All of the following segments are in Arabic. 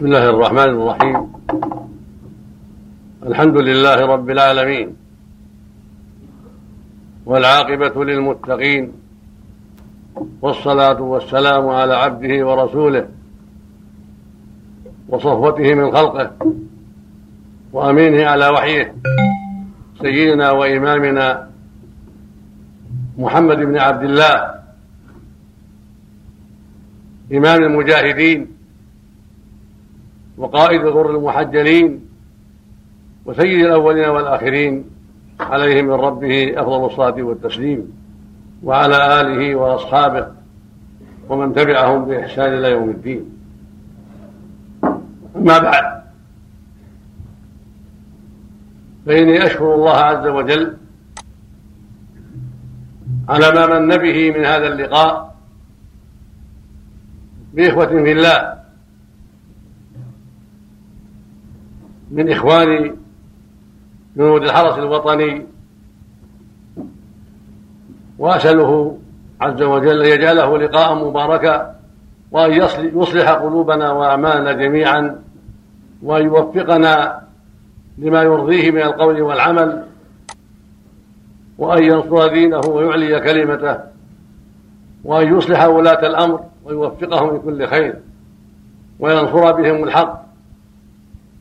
بسم الله الرحمن الرحيم. الحمد لله رب العالمين. والعاقبة للمتقين. والصلاة والسلام على عبده ورسوله وصفوته من خلقه وأمينه على وحيه. سيدنا وإمامنا محمد بن عبد الله. إمام المجاهدين. وقائد الغر المحجلين وسيد الأولين والآخرين عليه من ربه أفضل الصلاة والتسليم وعلى آله وأصحابه ومن تبعهم بإحسان إلى يوم الدين. أما بعد فإني أشكر الله عز وجل على ما من به من هذا اللقاء بإخوة في الله من إخوان جنود الحرس الوطني. وأسأله عز وجل أن يجعله لقاء مباركا وأن يصلح قلوبنا وأعمالنا جميعا وأن يوفقنا لما يرضيه من القول والعمل وأن ينصر دينه ويعلي كلمته وأن يصلح ولاة الأمر ويوفقهم لكل خير وينصر بهم الحق.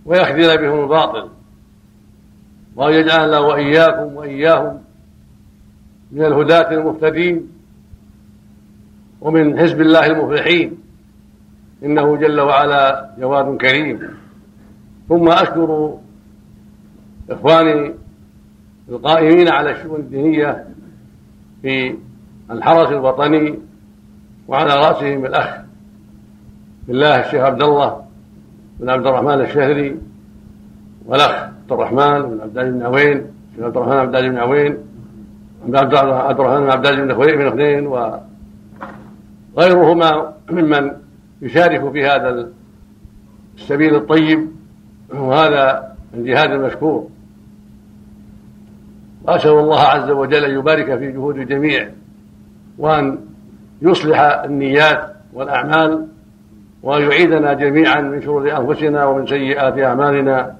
ويخذل بهم الباطل. وأن يجعلنا وإياكم وإياهم من الهداة المهتدين ومن حزب الله المفلحين. إنه جل وعلا جواد كريم. ثم أشكر إخواني القائمين على الشؤون الدينية في الحرس الوطني وعلى رأسهم الأخ بالله الشيخ عبد الله بن عبد الرحمن الشهري والأخ عبد الرحمن بن عبد الله بن عوين الشيخ عبد الرحمن عبد الله بن عوين عبد الرحمن بن عبد الله بن خويل بن خنين وغيرهما ممن يشارك في هذا السبيل الطيب وهذا الجهاد المشكور. وأسأل الله عز وجل أن يبارك في جهود الجميع وأن يصلح النيات والأعمال وأن يعيدنا جميعا من شرور أنفسنا ومن سيئات أعمالنا.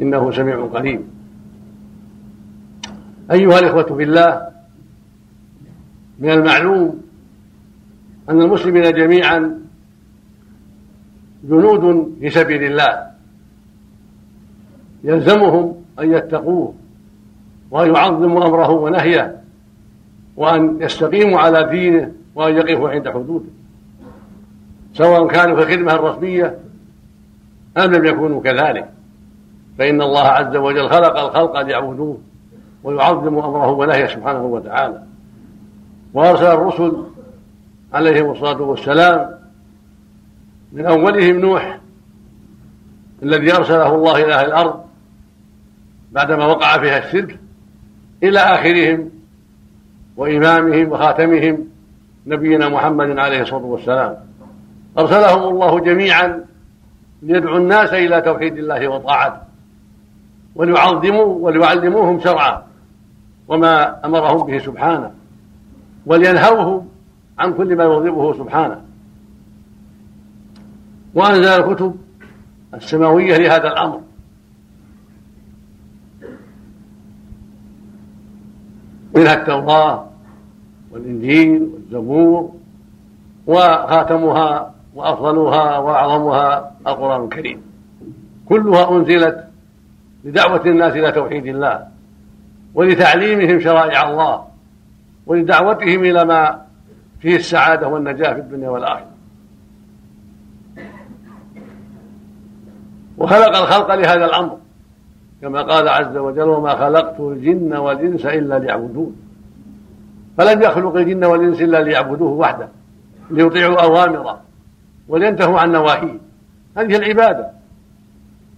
إنه سميع قريب. أيها الإخوة في الله من المعلوم أن المسلمين جميعا جنود في سبيل الله. يلزمهم أن يتقوه وأن يعظموا أمره ونهيه وأن يستقيموا على دينه وأن يقفوا عند حدوده. سواء كانوا في الخدمة الرسمية أم لم يكونوا كذلك. فإن الله عز وجل خلق الخلق ليعبدوه ويعظموا أمره ونهيه سبحانه وتعالى. وأرسل الرسل عليهم الصلاة والسلام من أولهم نوح الذي أرسله الله إلى أهل الأرض بعدما وقع فيها الشرك إلى آخرهم وإمامهم وخاتمهم نبينا محمد عليه الصلاة والسلام. أرسلهم الله جميعا ليدعوا الناس إلى توحيد الله وطاعته وليعظموا وليعلموهم شرعه وما أمرهم به سبحانه ولينهوهم عن كل ما يغضبه سبحانه. وأنزل الكتب السماوية لهذا الأمر. منها التوراة والإنجيل والزبور وخاتمها وأفضلها وأعظمها القرآن الكريم. كلها أنزلت لدعوة الناس إلى توحيد الله ولتعليمهم شرائع الله ولدعوتهم إلى ما فيه السعادة والنجاة في الدنيا والآخرة. وخلق الخلق لهذا الأمر كما قال عز وجل وما خلقت الجن والإنس إلا ليعبدون فلم يخلق الجن والإنس إلا ليعبدوه وحده ليطيعوا أوامره. ولينتهوا عن نواهيه. هذه العبادة.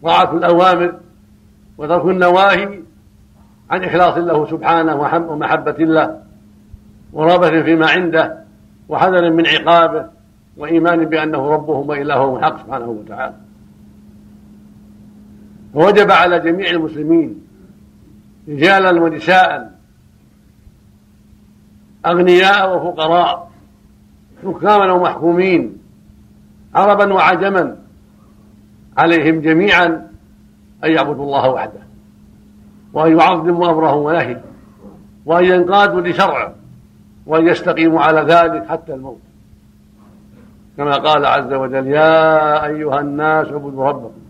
طاعة الأوامر وترك النواهي عن إخلاص له سبحانه ومحبة الله ورغبة فيما عنده وحذر من عقابه وإيمان بأنه ربهم وإلههم الحق سبحانه وتعالى. فوجب على جميع المسلمين رجالا ونساء أغنياء وفقراء حكاما ومحكومين عربا وعجما عليهم جميعا أن يعبدوا الله وحده وأن يعظموا أمره ونهيه وأن ينقادوا لشرعه وأن يستقيموا على ذلك حتى الموت. كما قال عز وجل يا أيها الناس اعبدوا ربكم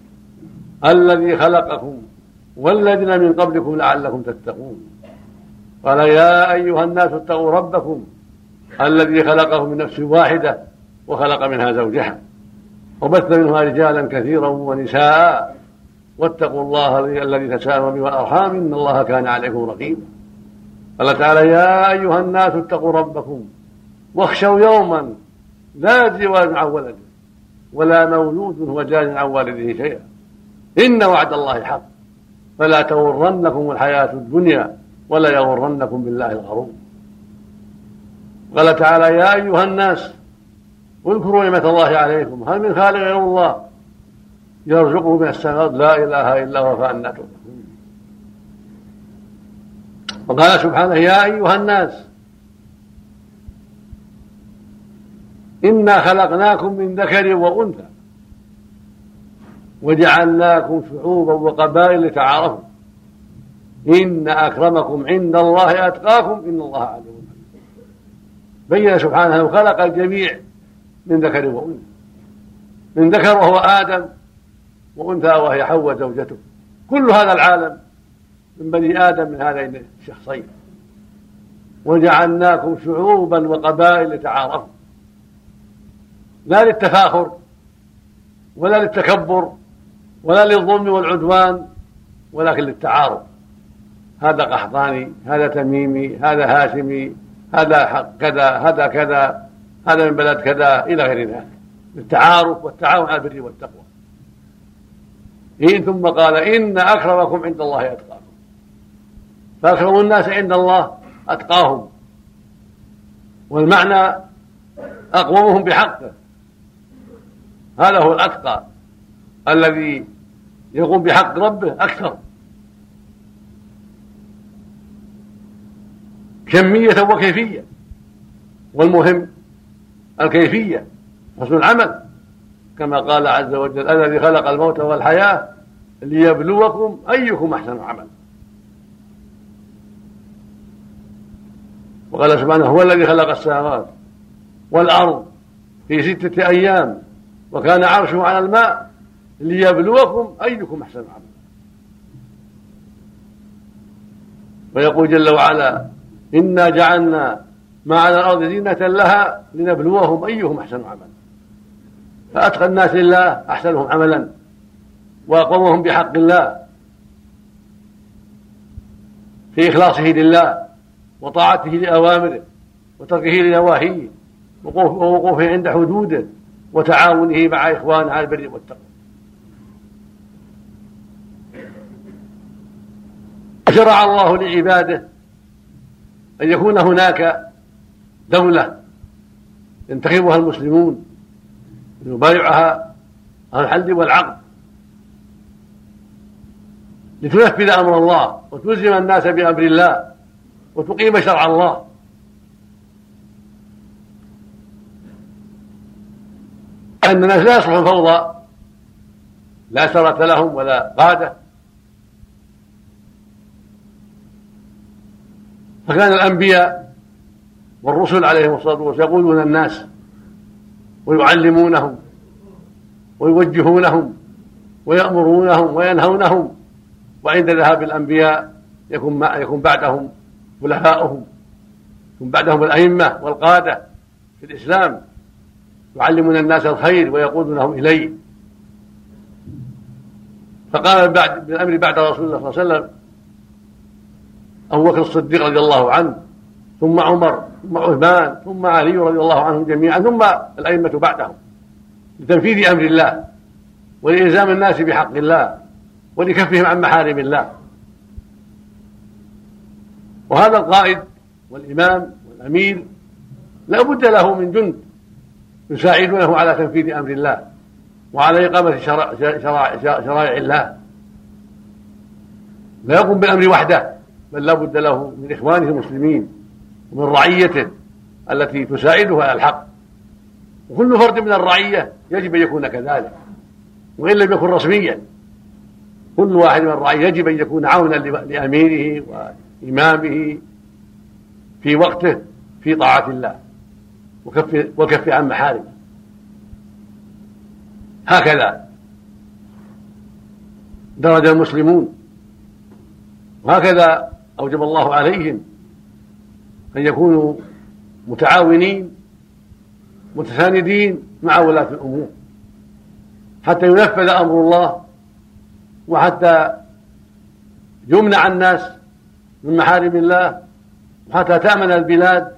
الذي خلقكم والذين من قبلكم لعلكم تتقون. قال يا أيها الناس اتقوا ربكم الذي خلقكم من نفس واحدة وخلق منها زوجها. وبث منها رجالا كثيرا ونساء واتقوا الله الذي تساءلون به والارحام إن الله كان عليكم رقيبا. قال تعالى يا أيها الناس اتقوا ربكم واخشوا يوما لا والد عن ولده ولا مولود هو جاز عن والده شيئا. إن وعد الله حق. فلا تغرنكم الحياة الدنيا ولا يغرنكم بالله الغرور. قال تعالى يا أيها الناس واذكروا نعمة الله عليكم. هل من خالق غير الله؟ يرزقه من السماء. لا إله إلا هو فأنا وقال سبحانه يا أيها الناس إنا خلقناكم من ذكر وأنثى وجعلناكم شعوبا وقبائل لتعارفوا. إن أكرمكم عند الله أتقاكم. إن الله عليم. بين سبحانه خلق الجميع من ذكر وأنثى. من ذكر وهو آدم وأنثى وهي حواء زوجته. كل هذا العالم من بني آدم من هذين الشخصين. وجعلناكم شعوبا وقبائل لتعارفوا. لا للتفاخر ولا للتكبر ولا للظلم والعدوان ولكن للتعارف. هذا قحطاني هذا تميمي هذا هاشمي هذا كذا هذا كذا. هذا من بلد كذا إلى غير ذلك. للتعارف والتعاون على البر والتقوى. إن ثم قال إن أكرمكم عند الله أتقاكم. فأكرم الناس عند الله أتقاهم. والمعنى أقومهم بحقه. هذا هو الأتقى الذي يقوم بحق ربه أكثر. كمية وكيفية. والمهم الكيفية حسن العمل. كما قال عز وجل الذي خلق الموت والحياة ليبلوكم أيكم أحسن عمل وقال سبحانه هو الذي خلق السماوات والأرض في ستة أيام وكان عرشه على الماء ليبلوكم أيكم أحسن عمل ويقول جل وعلا إنا جعلنا ما على الأرض زينة لها لنبلوهم أيهم أحسن عملا. فأتقى الناس لله أحسنهم عملا وأقومهم بحق الله في إخلاصه لله وطاعته لأوامره وتركه لنواهيه ووقوفه عند حدوده وتعاونه مع إخوانه على البر والتقوى. شرع الله لعباده أن يكون هناك دولة ينتخبها المسلمون يبايعها على الحل والعقد لتنفذ أمر الله وتلزم الناس بأمر الله وتقيم شرع الله. أن الناس لا يصلحون فوضى لا سرة لهم ولا قادة فكان الأنبياء والرسل عليهم الصلاة والسلام يقودون الناس ويعلمونهم ويوجهونهم ويأمرونهم وينهونهم وعند ذهاب الأنبياء يكون يكون بعدهم خلفاؤهم يكون بعدهم الأئمة والقادة في الإسلام. يعلمون الناس الخير ويقودونهم إليه. فقال بعد بالأمر بعد رسول الله صلى الله عليه وسلم أبو بكر الصديق رضي الله عنه ثم عمر ثم عثمان ثم علي رضي الله عنهم جميعا ثم الأئمة بعدهم لتنفيذ أمر الله ولإلزام الناس بحق الله ولكفهم عن محارم الله. وهذا القائد والإمام والأمير لا بد له من جند يساعدونه على تنفيذ أمر الله وعلى إقامة شرائع, الله. لا يقوم بالأمر وحده بل لا بد له من إخوانه المسلمين. ومن رعيته التي تساعده على الحق. وكل فرد من الرعية يجب أن يكون كذلك وإن لم يكن رسميا. كل واحد من الرعية يجب أن يكون عونا لأميره وإمامه في وقته في طاعة الله وكف وكف عن محارمه. هكذا درج المسلمون. وهكذا أوجب الله عليهم أن يكونوا متعاونين متساندين مع ولاة الأمور. حتى ينفذ أمر الله وحتى يمنع الناس من محارم الله وحتى تأمن البلاد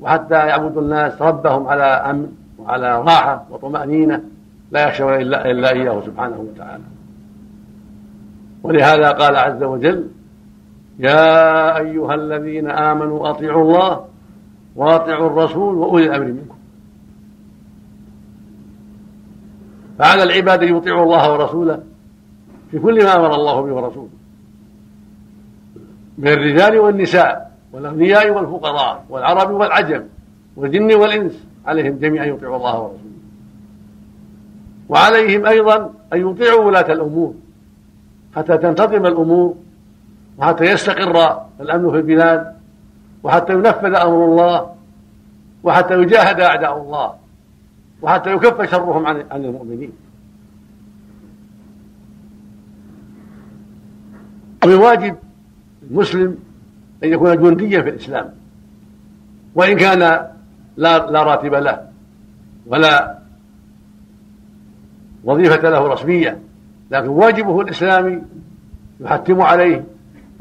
وحتى يعبد الناس ربهم على أمن وعلى راحة وطمأنينة. لا يخشون إلا, إلا إياه سبحانه وتعالى. ولهذا قال عز وجل يا أيها الذين آمنوا أطيعوا الله وأطيعوا الرسول وأولي الأمر منكم. فعلى العباد أن يطيعوا الله ورسوله في كل ما أمر الله به ورسوله. من الرجال والنساء والأغنياء والفقراء والعرب والعجم والجن والإنس عليهم جميعا يطيعوا الله ورسوله. وعليهم أيضا أن يطيعوا ولاة الأمور. حتى تنتظم الأمور وحتى يستقر الأمن في البلاد وحتى ينفذ أمر الله وحتى يجاهد أعداء الله وحتى يكف شرهم عن عن المؤمنين. ومن واجب المسلم أن يكون جنديا في الإسلام وإن كان لا لا راتب له ولا وظيفة له رسمية لكن واجبه الإسلامي يحتم عليه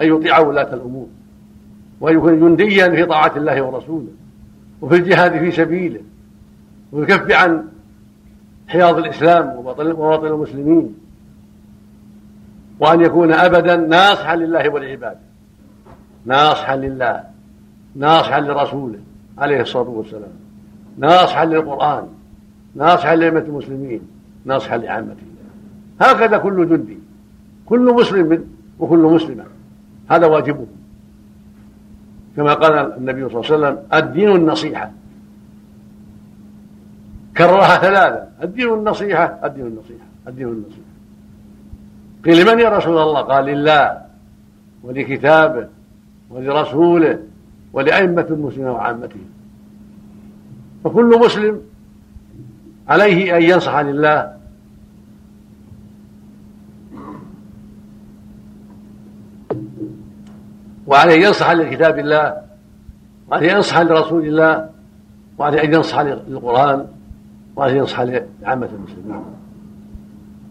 أن يطيع ولاة الأمور وأن يكون جنديا في طاعة الله ورسوله وفي الجهاد في سبيله ويكف عن حياض الإسلام وباطل المسلمين وأن يكون أبدا ناصحا لله ولعباده ناصحا لله ناصحا لرسوله عليه الصلاة والسلام ناصحا للقرآن ناصحا لأئمة المسلمين ناصحا لعامته هكذا كل جندي كل مسلم وكل مسلمة. هذا واجبه. كما قال النبي صلى الله عليه وسلم الدين النصيحة. كررها ثلاثا الدين النصيحة الدين النصيحة الدين النصيحة. قيل لمن يا رسول الله؟ قال لله ولكتابه ولرسوله ولأئمة المسلمين وعامتهم. فكل مسلم عليه أن ينصح لله وعليه أن ينصح لكتاب الله وعليه أن ينصح لرسول الله وعليه أن ينصح للقرآن وعليه أن ينصح لعامة المسلمين.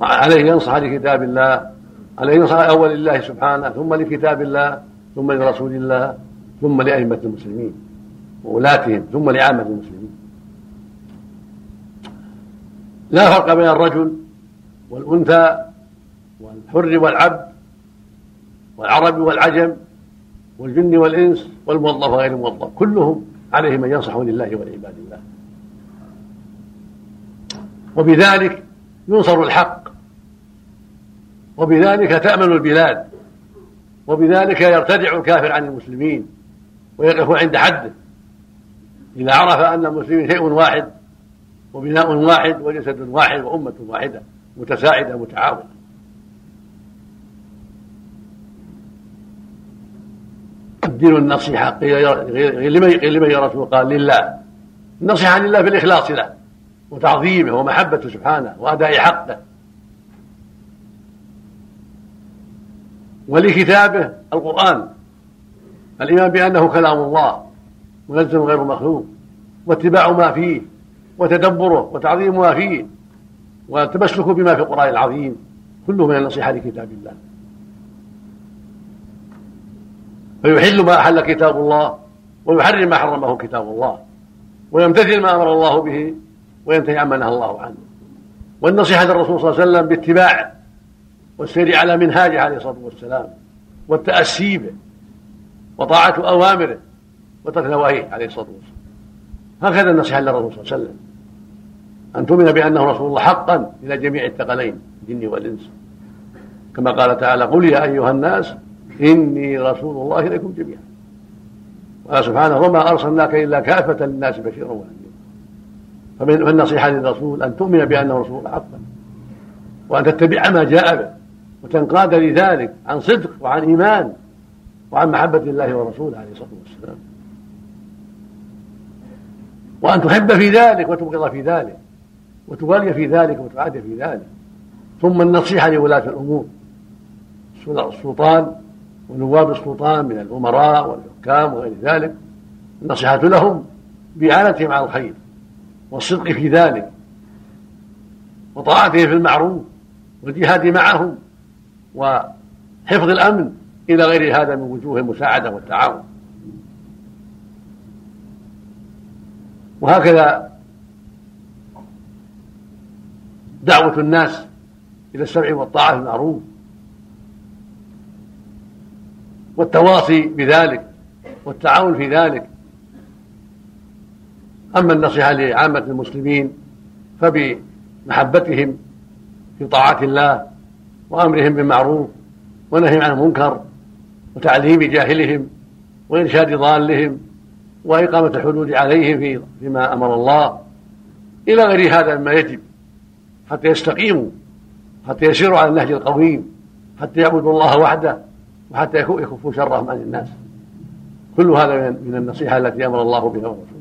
وعليه أن ينصح لكتاب الله عليه أن ينصح أول لله سبحانه ثم لكتاب الله ثم لرسول الله ثم لأئمة المسلمين وولاتهم ثم لعامة المسلمين. لا فرق بين الرجل والأنثى والحر والعبد والعرب والعجم والجن والإنس والموظف وغير الموظف كلهم عليهم أن ينصحوا لله ولعباد الله. وبذلك ينصر الحق. وبذلك تأمن البلاد. وبذلك يرتدع الكافر عن المسلمين ويقف عند حده. إذا عرف أن المسلمين شيء واحد وبناء واحد وجسد واحد وأمة واحدة متساعدة متعاونة. الدين النصيحة قيل لمن يا رسول قال لله. النصيحة لله بالإخلاص له وتعظيمه ومحبته سبحانه وأداء حقه. ولكتابه القرآن الإيمان بأنه كلام الله منزل غير مخلوق واتباع ما فيه وتدبره وتعظيم ما فيه والتمسك بما في القرآن العظيم كله من النصيحة لكتاب الله. فيحل ما أحل كتاب الله ويحرم ما حرمه كتاب الله ويمتثل ما أمر الله به وينتهي عما نهى الله عنه. والنصيحة للرسول صلى الله عليه وسلم باتباعه والسير على منهاجه عليه الصلاة والسلام والتأسي به وطاعة أوامره وترك نواهيه عليه الصلاة والسلام. هكذا النصيحة للرسول صلى الله عليه وسلم. أن تؤمن بأنه رسول الله حقا إلى جميع الثقلين الجن والإنس. كما قال تعالى قل يا أيها الناس إني رسول الله إليكم جميعا. قال سبحانه وما أرسلناك إلا كافة للناس بشيرا ونذيرا. فالنصيحة للرسول؟ أن تؤمن بأنه رسول الله حقا. وأن تتبع ما جاء به. وتنقاد لذلك عن صدق وعن إيمان وعن محبة الله ورسوله عليه الصلاة والسلام. وأن تحب في ذلك وتبغض في ذلك. وتولي في ذلك وتعاد في ذلك. ثم النصيحة لولاة الأمور. السلطان ونواب السلطان من الأمراء والحكام وغير ذلك النصيحة لهم بإعانتهم على الخير والصدق في ذلك وطاعتهم في المعروف والجهاد معهم وحفظ الأمن إلى غير هذا من وجوه المساعدة والتعاون. وهكذا دعوة الناس إلى السمع والطاعة في المعروف والتواصي بذلك والتعاون في ذلك. أما النصيحة لعامة المسلمين فبمحبتهم في طاعة الله وأمرهم بالمعروف ونهي عن المنكر وتعليم جاهلهم وإرشاد ضالهم وإقامة الحدود عليهم في فيما أمر الله. إلى غير هذا مما يجب. حتى يستقيموا حتى يسيروا على النهج القويم حتى يعبدوا الله وحده. وحتى يكفوا شرهم عن الناس. كل هذا من النصيحة التي أمر الله بها ورسوله.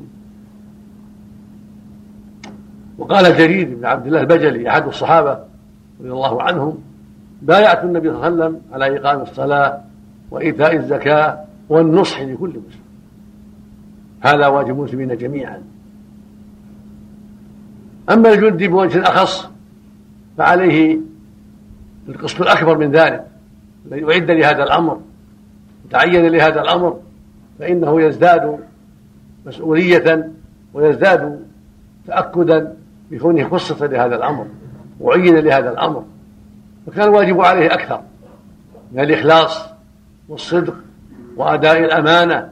وقال جرير بن عبد الله البجلي أحد الصحابة رضي الله عنهم بايعت النبي صلى الله عليه وسلم على إقام الصلاة وإيتاء الزكاة والنصح لكل مسلم. هذا واجب المسلمين جميعا. أما الجندي بوجه أخص فعليه القسط الأكبر من ذلك. أعد لهذا الأمر وتعين لهذا الأمر فإنه يزداد مسؤولية ويزداد تأكدا بكونه خصص لهذا الأمر وعين لهذا الأمر. فكان الواجب عليه أكثر من الإخلاص والصدق وأداء الأمانة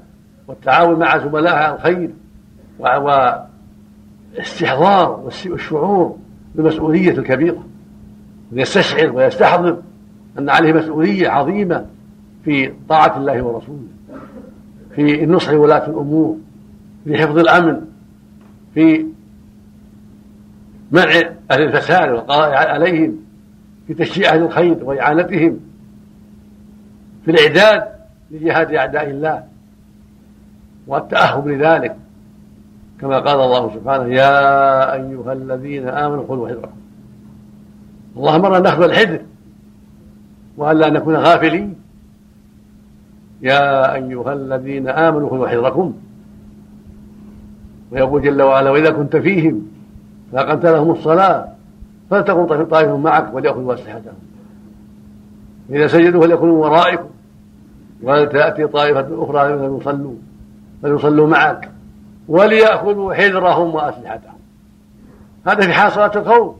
والتعاون مع زملائه على الخير واستحضار والشعور بالمسؤولية الكبيرة ويستشعر ويستحضر أن عليه مسؤولية عظيمة في طاعة الله ورسوله في النصح لولاة الأمور في حفظ الأمن في منع أهل الفساد والقضاء عليهم في تشجيع أهل الخير وإعانتهم في الإعداد لجهاد أعداء الله والتأهب لذلك كما قال الله سبحانه يا أيها الذين آمنوا خذوا حذركم. الله أمرنا ناخذ الحذر وألا نكون غافلين؟ يا أيها الذين آمنوا خذوا حذركم. ويقول جل وعلا وإذا كنت فيهم فأقمت لهم الصلاة فلتكن طائفة معك وليأخذوا أسلحتهم. إذا سجدوا فليكونوا ورائكم. ولتأتي طائفة أخرى فليصلوا فليصلوا معك وليأخذوا حذرهم وأسلحتهم. هذا في حال صلاة الخوف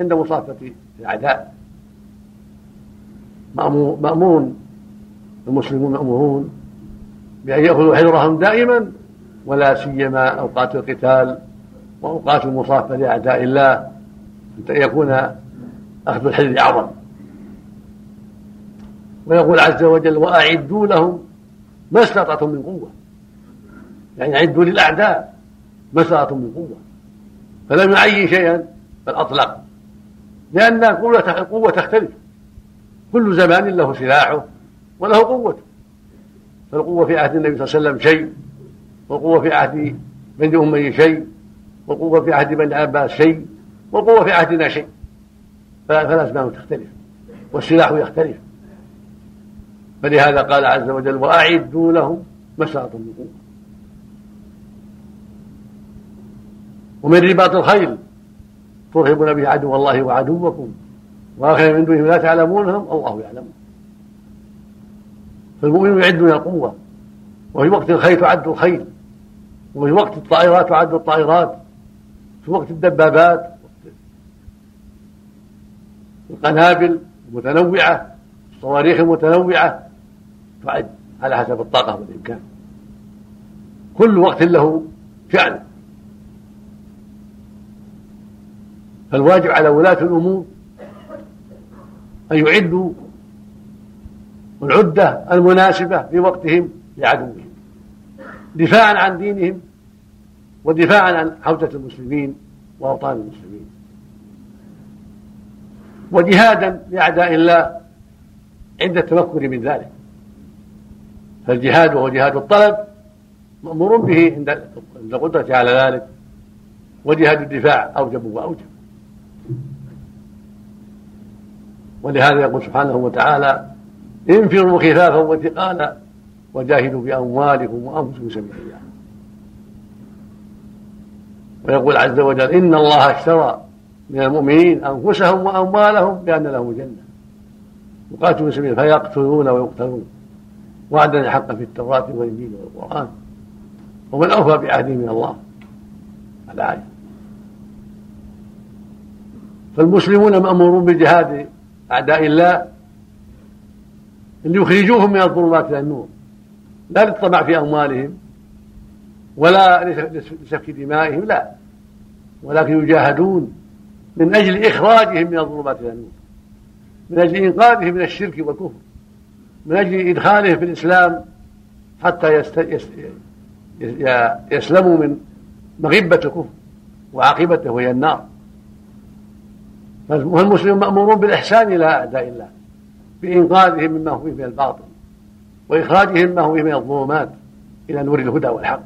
عند مصافة الأعداء. مأمور المسلمون مأمورون بأن يأخذوا حذرهم دائما ولا سيما أوقات القتال وأوقات المصافة لأعداء الله أن يكون أخذ الحذر أعظم. ويقول عز وجل وأعدوا لهم ما استطعتم من قوة. يعني أعدوا للأعداء ما استطعتم من قوة. فلم يعين شيئا بل أطلق. لأن القوة تختلف. كل زمان له سلاحه وله قوته. فالقوة في عهد النبي صلى الله عليه وسلم شيء والقوة في عهد بني أمية شيء والقوة في عهد بني عباس شيء والقوة في عهدنا شيء. فالأزمان تختلف والسلاح يختلف. فلهذا قال عز وجل وأعدوا لهم ما استطعتم من قوة ومن رباط الخيل ترهبون به عدو الله وعدوكم. وآخر من دونهم لا تعلمونهم الله يعلمون فالمؤمنون يعدون القوة وفي وقت الخيل تعد الخيل وفي وقت الطائرات تعد الطائرات في وقت الدبابات القنابل المتنوعة الصواريخ المتنوعة تعد على حسب الطاقة والإمكان. كل وقت له شأن فالواجب على ولاة الأمور أن يعدوا العدة المناسبة في وقتهم لعدوهم دفاعا عن دينهم ودفاعا عن حوزة المسلمين وأوطان المسلمين. وجهادا لأعداء الله عند التمكن من ذلك. فالجهاد وهو جهاد الطلب مأمور به عند القدرة على ذلك وجهاد الدفاع أوجب وأوجب. ولهذا يقول سبحانه وتعالى انفروا خفافا وثقالا وجاهدوا بأموالكم وأنفسكم في سبيل الله ويقول عز وجل إن الله اشترى من المؤمنين أنفسهم وأموالهم بأن لهم جنة يقاتلوا في سبيل فيقتلون ويقتلون. وعدا حقا في التوراة والإنجيل والقرآن. ومن أوفى بعهده من الله. الآية فالمسلمون مأمورون بجهاد أعداء الله ليخرجوهم من الظلمات إلى النور. لا للطمع في أموالهم ولا لسفك دمائهم لا. ولكن يجاهدون من أجل إخراجهم من الظلمات إلى النور. من أجل إنقاذهم من الشرك والكفر. من أجل إدخالهم في الإسلام حتى يست... يسلموا من مغبة الكفر وعاقبته وهي النار. فالمسلمون مأمورون بالإحسان إلى أعداء الله بإنقاذهم مما هو فيه من الباطل وإخراجهم مما هو فيه من الظلمات إلى نور الهدى والحق.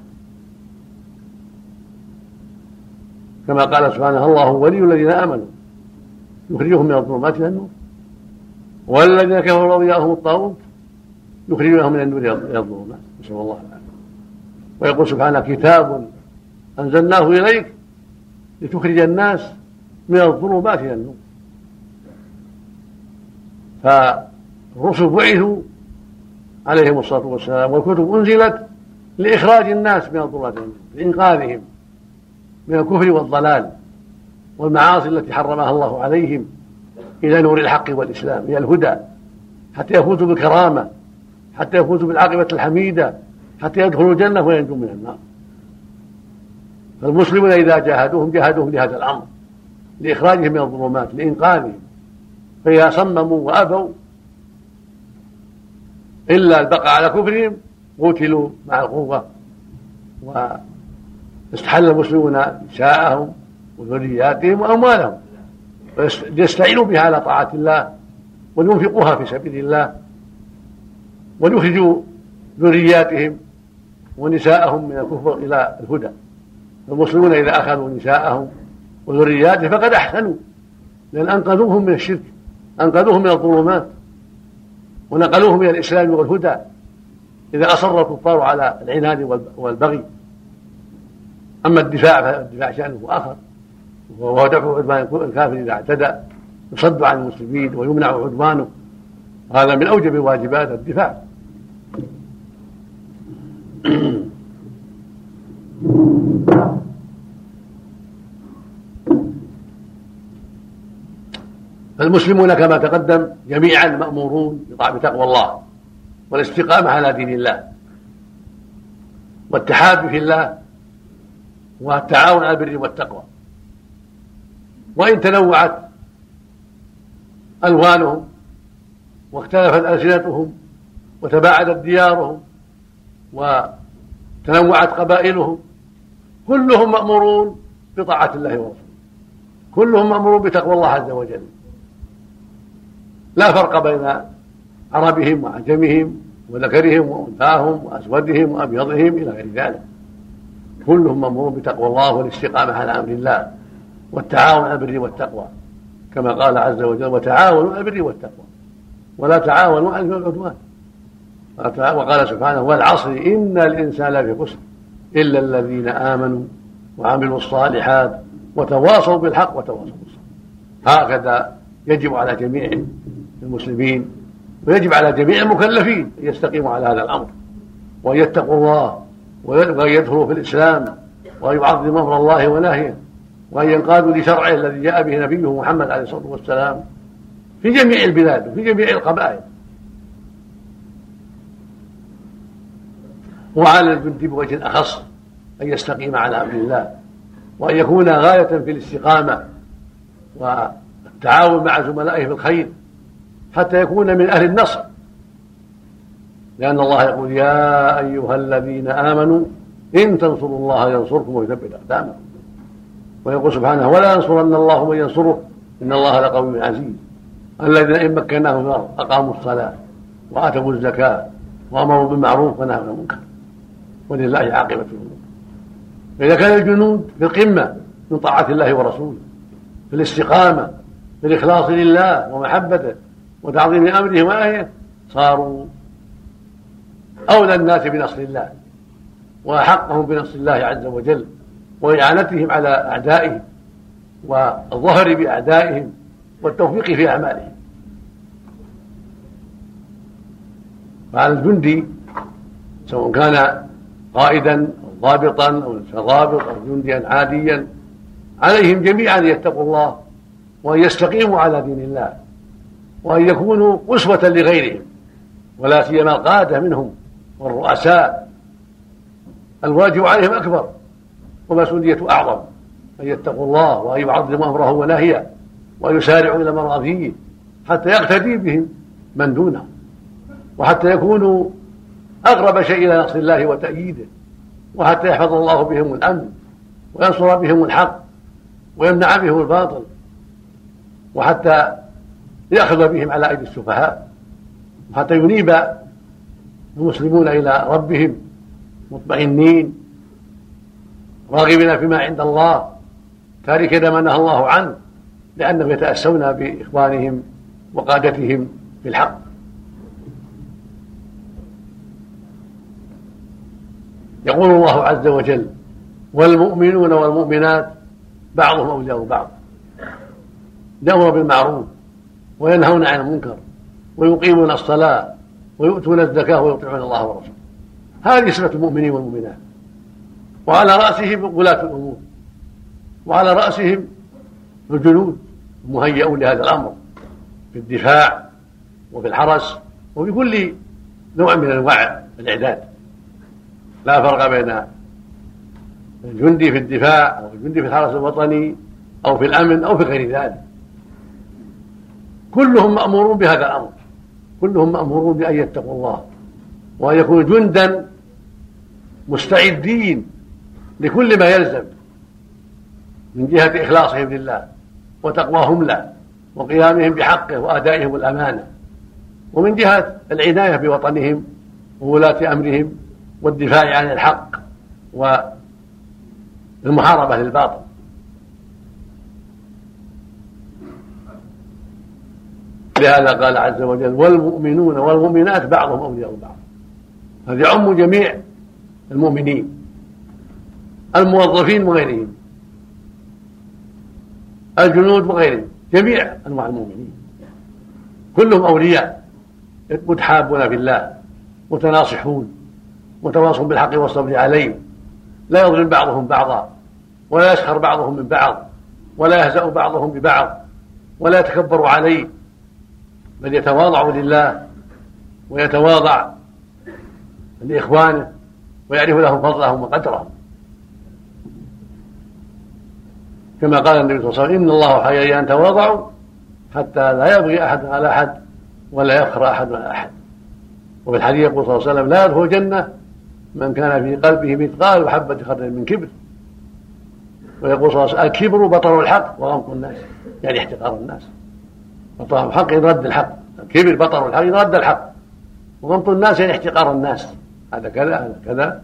كما قال سبحانه الله ولي الذين آمنوا. يخرجهم من الظلمات إلى النور. والذين كفروا أولياءهم الطاغوت يخرجونهم من النور إلى الظلمات. نسأل الله العافية. ويقول سبحانه كتاب أنزلناه إليك لتخرج الناس من الظلمات إلى النور. فالرسل بعثوا عليهم الصلاة والسلام والكتب أنزلت لإخراج الناس من الظلمات لإنقاذهم من الكفر والضلال والمعاصي التي حرمها الله عليهم إلى نور الحق والإسلام إلى الهدى حتى يفوزوا بالكرامة حتى يفوزوا بالعاقبة الحميدة حتى يدخلوا الجنة وينجوا من النار. فالمسلمون إذا جاهدوهم جاهدوهم لهذا الأمر. لإخراجهم من الظلمات لإنقاذهم. فإذا صمموا وأبوا إلا البقاء على كفرهم قتلوا مع القوة. واستحل المسلمون نساءهم وذرياتهم وأموالهم. ليستعينوا بها على طاعة الله ولينفقوها في سبيل الله وليخرجوا ذرياتهم ونساءهم من الكفر إلى الهدى. المسلمون إذا أخذوا نساءهم وذرياتهم فقد أحسنوا لأن أنقذوهم من الشرك أنقذوهم من الظلمات ونقلوهم إلى الإسلام والهدى إذا أصر الكفار على العناد والبغي. أما الدفاع فالدفاع شأنه آخر وهو دفع عدوان الكافر إذا اعتدى يصد عن المسلمين ويمنع عدوانه. هذا من أوجب واجبات الدفاع. فالمسلمون كما تقدم جميعا مأمورون بتقوى الله والاستقامة على دين الله والتحاب في الله والتعاون على البر والتقوى. وإن تنوعت ألوانهم واختلفت ألسنتهم وتباعدت ديارهم وتنوعت قبائلهم كلهم مأمورون بطاعة الله ورسوله. كلهم مأمورون بتقوى الله عز وجل. لا فرق بين عربهم وعجمهم وذكرهم وأنثاهم وأسودهم وأبيضهم إلى غير ذلك. كلهم مأمورون بتقوى الله والاستقامة على أمر الله والتعاون على البر والتقوى كما قال عز وجل وتعاونوا على البر والتقوى ولا تعاونوا على الاثم والعدوان. وقال سبحانه والعصر إن الإنسان لفي خسر إلا الذين آمنوا وعملوا الصالحات وتواصوا بالحق وتواصوا بالصبر. هكذا يجب على جميع المسلمين ويجب على جميع المكلفين أن يستقيموا على هذا الأمر وأن يتقوا الله وأن يدخلوا في الإسلام وأن يعظموا أمر الله ونهيه وأن ينقادوا لشرعه الذي جاء به نبيه محمد عليه الصلاة والسلام في جميع البلاد وفي جميع القبائل. وعلى الجند بوجه أخص أن يستقيم على أمر الله وأن يكون غاية في الاستقامة والتعاون مع زملائه في الخير. حتى يكون من أهل النصر. لأن الله يقول يا أيها الذين آمنوا إن تنصروا الله ينصركم ويثبت أقدامكم. ويقول سبحانه ولا ينصرن الله من ينصره إن الله لقوي عزيز. الذين إن مكناهم في الأرض أقاموا الصلاة وآتوا الزكاة وأمروا بالمعروف ونهوا عن المنكر. ولله عاقبة الأمور. فإذا كان الجنود في القمة من طاعة الله ورسوله في الاستقامة في الإخلاص لله ومحبته وتعظيم أمره ونهيه صاروا أولى الناس بنصر الله وأحقهم بنصر الله عز وجل وإعانتهم على أعدائهم والظهر بأعدائهم والتوفيق في أعمالهم. فعلى الجندي سواء كان قائدا أو ضابطا أو ضابط أو جنديا عاديا عليهم جميعا أن يتقوا الله وأن يستقيموا على دين الله. وأن يكونوا أسوة لغيرهم ولا سيما القادة منهم والرؤساء. الواجب عليهم أكبر ومسؤولية أعظم أن يتقوا الله وأن يعظموا أمره ونهيه وأن يسارعوا إلى مراضيه حتى يقتدي بهم من دونهم وحتى يكونوا أقرب شيء إلى نصر الله وتأييده وحتى يحفظ الله بهم الأمن وينصر بهم الحق ويمنع بهم الباطل وحتى يأخذ بهم على أيدي السفهاء وحتى ينيب المسلمون إلى ربهم مطمئنين راغبين فيما عند الله تاركين ما نهى الله عنه لأنهم يتأسون بإخوانهم وقادتهم في الحق. يقول الله عز وجل والمؤمنون والمؤمنات بعضهم أولياء بعض. يأمر بالمعروف وينهون عن المنكر ويقيمون الصلاة ويؤتون الزكاة ويطيعون الله ورسوله. هذه صفة المؤمنين والمؤمنات. وعلى رأسهم ولاة الأمور. وعلى رأسهم الجنود المهيئون لهذا الأمر في الدفاع وفي الحرس وفي كل نوع من أنواع الإعداد. لا فرق بين الجندي في الدفاع أو الجندي في الحرس الوطني أو في الأمن أو في غير ذلك. كلهم مأمورون بهذا الأمر. كلهم مأمورون بأن يتقوا الله. وأن يكونوا جندا مستعدين لكل ما يلزم من جهة إخلاصهم لله وتقواهم له وقيامهم بحقه وأدائهم الأمانة. ومن جهة العناية بوطنهم وولاة أمرهم والدفاع عن الحق والمحاربة للباطل. لهذا قال عز وجل والمؤمنون والمؤمنات بعضهم أولياء بعض. هذا يعم جميع المؤمنين الموظفين وغيرهم الجنود وغيرهم جميع أنواع المؤمنين. كلهم أولياء متحابون في الله متناصحون متواصون بالحق والصبر عليه. لا يظلم بعضهم بعضا ولا يسخر بعضهم من بعض ولا يهزأ بعضهم ببعض ولا يتكبر عليه. بل يتواضع لله ويتواضع لإخوانه ويعرف لهم فضلهم وقدرهم كما قال النبي صلى الله عليه وسلم إن الله حي أن تواضعوا حتى لا يبغي أحد على أحد ولا يفخر أحد على أحد. وفي الحديث يقول صلى الله عليه وسلم لا يدخل الجنة من كان في قلبه مثقال حبة خردل من كبر. ويقول صلى الله عليه وسلم الكبر بطر الحق وغمط الناس يعني احتقار الناس. بطر الحق يرد الحق. الكبر بطر الحق يرد الحق. وغمط الناس يعني احتقار الناس. هذا كذا هذا كذا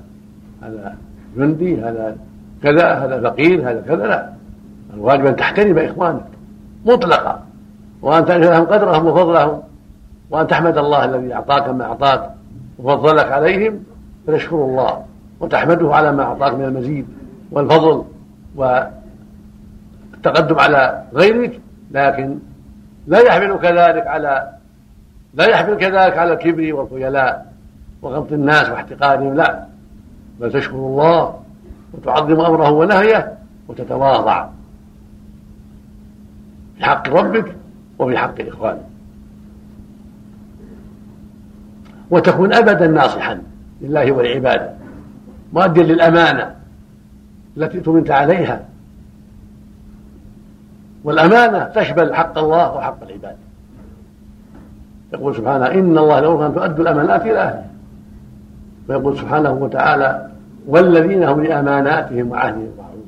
هذا جندي هذا كذا هذا فقير هذا كذا. لا. الواجب أن تحترم إخوانك. مطلقا وأن تعرف لهم قدرهم وفضلهم. وأن تحمد الله الذي أعطاك ما أعطاك. وفضلك عليهم. فتشكر الله. وتحمده على ما أعطاك من المزيد والفضل. والتقدم على غيرك. لكن لا يحمل كذلك على لا يحمل كذلك على الكبر والخيلاء وغمط الناس واحتقارهم لا. بل تشكر الله وتعظم أمره ونهيه وتتواضع في حق ربك وفي حق إخوانك. وتكون أبدا ناصحا لله ولعباده مؤديا للأمانة التي اؤتمنت عليها. والأمانة تشمل حق الله وحق العباد. يقول سبحانه إن الله لو ان تؤدوا الأمانات إلى أهلها. ويقول سبحانه وتعالى والذين هم لأماناتهم وعهدهم راعون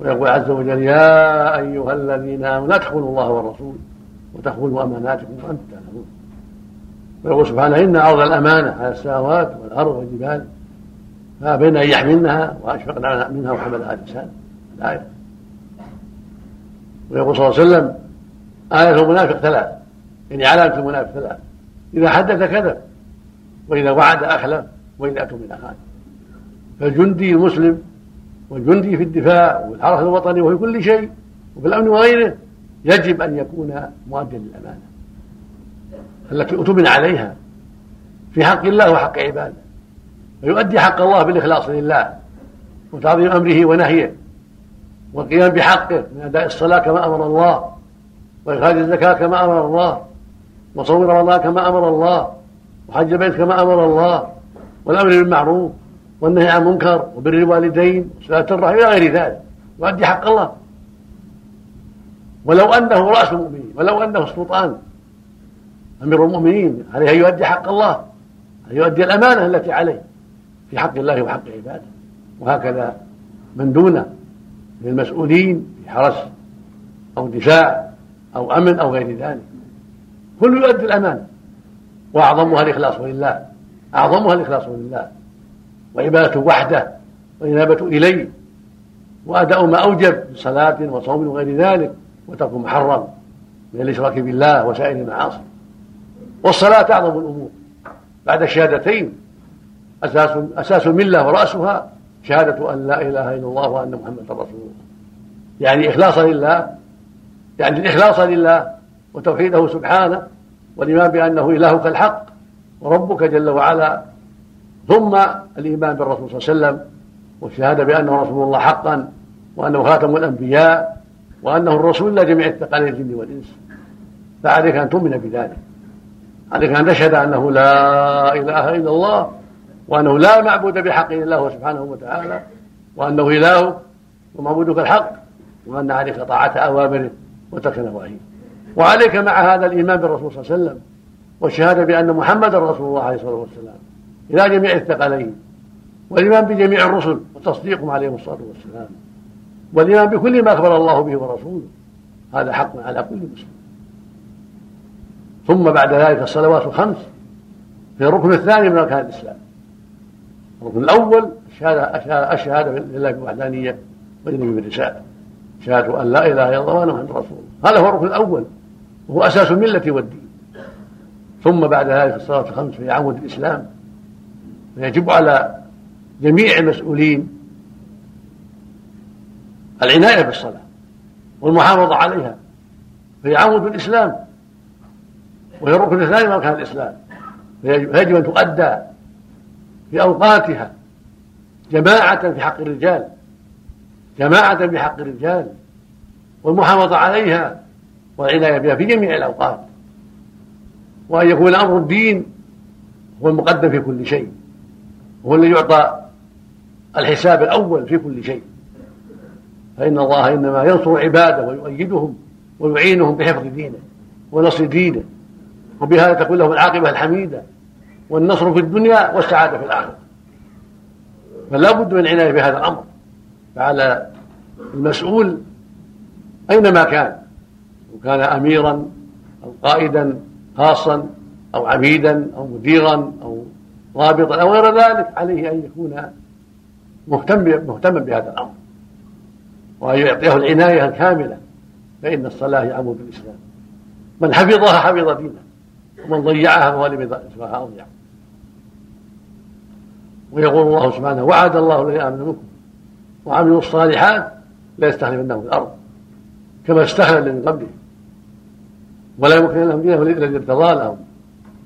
ويقول عز وجل يا أيها الذين آمنوا لا تخونوا الله والرسول وتخونوا أماناتكم وأنتم تعلمون. ويقول سبحانه إن عرض الأمانة على السماوات والأرض والجبال فبين أن يحملنها واشفقنا منها وحملها الإنسان. الآية. ويقول صلى الله عليه وسلم آية المنافق ثلاث يعني علامة المنافق ثلاث. إذا حدث كذب وإذا وعد أخلف وإذا أتمن خان فالجندي المسلم والجندي في الدفاع والحرس الوطني وفي كل شيء وفي الأمن وغيره يجب أن يكون مؤديا للأمانة. التي أتمن عليها. في حق الله وحق عباده. فيؤدي حق الله بالإخلاص لله وتعظيم أمره ونهيه. والقيام بحقه من أداء الصلاة كما أمر الله وإخراج الزكاة كما أمر الله وصوم رمضان كما أمر الله وحج البيت كما أمر الله والأمر بالمعروف والنهي عن المنكر وبر الوالدين وصلاة الرحم إلى غير ذلك يؤدي حق الله. ولو أنه رأس المؤمنين ولو أنه السلطان أمير المؤمنين عليه أن يؤدي حق الله أن يؤدي الأمانة التي عليه في حق الله وحق عباده وهكذا من دونه. من المسؤولين في حرس أو دفاع أو أمن أو غير ذلك. كل يؤدي الأمانة وأعظمها الإخلاص لله. أعظمها الإخلاص لله. وعبادته وحده والإنابة إليه. وأداء ما أوجب من صلاة وصوم وغير ذلك. وترك محرم من الإشراك بالله وسائر المعاصي. والصلاة أعظم الأمور. بعد الشهادتين أساس أساس الملة ورأسها شهادة أن لا إله إلا الله وأن محمدا رسول الله. يعني إخلاصا لله يعني الإخلاص لله وتوحيده سبحانه والإيمان بأنه إلهك الحق وربك جل وعلا. ثم الإيمان بالرسول صلى الله عليه وسلم والشهادة بأنه رسول الله حقا وأنه خاتم الأنبياء وأنه الرسول لجميع الثقلين الجن والإنس. فعليك أن تؤمن بذلك. عليك أن تشهد أنه لا إله إلا الله وأنه لا معبود بحق إلا الله سبحانه وتعالى وأنه إلهك ومعبودك الحق وأن عليك طاعة أوامره وترك نواهيه وعليك مع هذا الإيمان بالرسول صلى الله عليه وسلم والشهادة بأن محمدا رسول الله عليه الصلاة والسلام إلى جميع الثقلين. والإيمان بجميع الرسل وتصديقهم عليهم الصلاة والسلام. والإيمان بكل ما أخبر الله به ورسوله. هذا حق على كل مسلم. ثم بعد ذلك الصلوات الخمس في الركن الثاني من أركان الإسلام. الركن الأول الشهادة الشهادة لله بالوحدانية والنبي بالرسالة. شهادة أن لا إله إلا الله وأن محمد رسول الله. هذا هو الركن الأول. وهو أساس الملة والدين. ثم بعد ذلك الصلاة الخمس في عمود الإسلام. فيجب على جميع المسؤولين العناية بالصلاة والمحافظة عليها فهي عمود الإسلام. وهي الركن الثاني من أركان الإسلام. فيجب أن تؤدى في أوقاتها جماعة في حق الرجال. جماعة بحق الرجال. والمحافظة عليها والعناية بها في جميع الأوقات. وأن يكون أمر الدين هو المقدم في كل شيء. هو الذي يعطى الحساب الأول في كل شيء. فإن الله إنما ينصر عباده ويؤيدهم ويعينهم بحفظ دينه ونصر دينه. وبهذا تكون لهم العاقبة الحميدة. والنصر في الدنيا والسعادة في الآخرة. فلا بد من العناية بهذا الأمر. فعلى المسؤول أينما كان. وكان أميرا أو قائدا خاصا أو عبيدا أو مديرا أو ضابطا أو غير ذلك عليه أن يكون مهتم مهتما بهذا الأمر. وأن يعطيه العناية الكاملة. فإن الصلاة هي عمود الإسلام من حفظها حفظ دينه. ومن ضيعها فهو لم يصبح أضيع ويقول الله سبحانه وعد الله الذين آمنوا منكم وعملوا الصالحات لا يستخلفنهم في الأرض كما استخلف من قبلهم. ولا يمكن لهم دينهم الذي ارتضى لهم.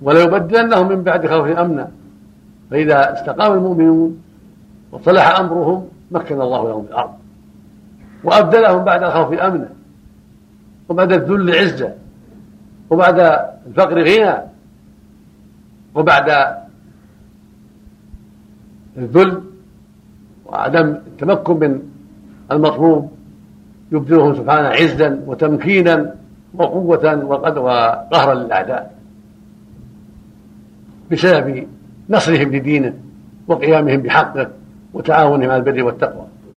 ولا يبدلنهم من بعد خوف أمنا. فإذا استقام المؤمنون وصلح أمرهم مكن الله لهم في الأرض. وأبدلهم بعد الخوف أمنا. وبعد الذل عزة. وبعد الفقر غنى. وبعد الذل وعدم التمكن من المطلوب يبدلهم سبحانه عزا وتمكينا وقوة وقهرا للأعداء. بسبب نصرهم لدينه وقيامهم بحقه وتعاونهم على البر والتقوى.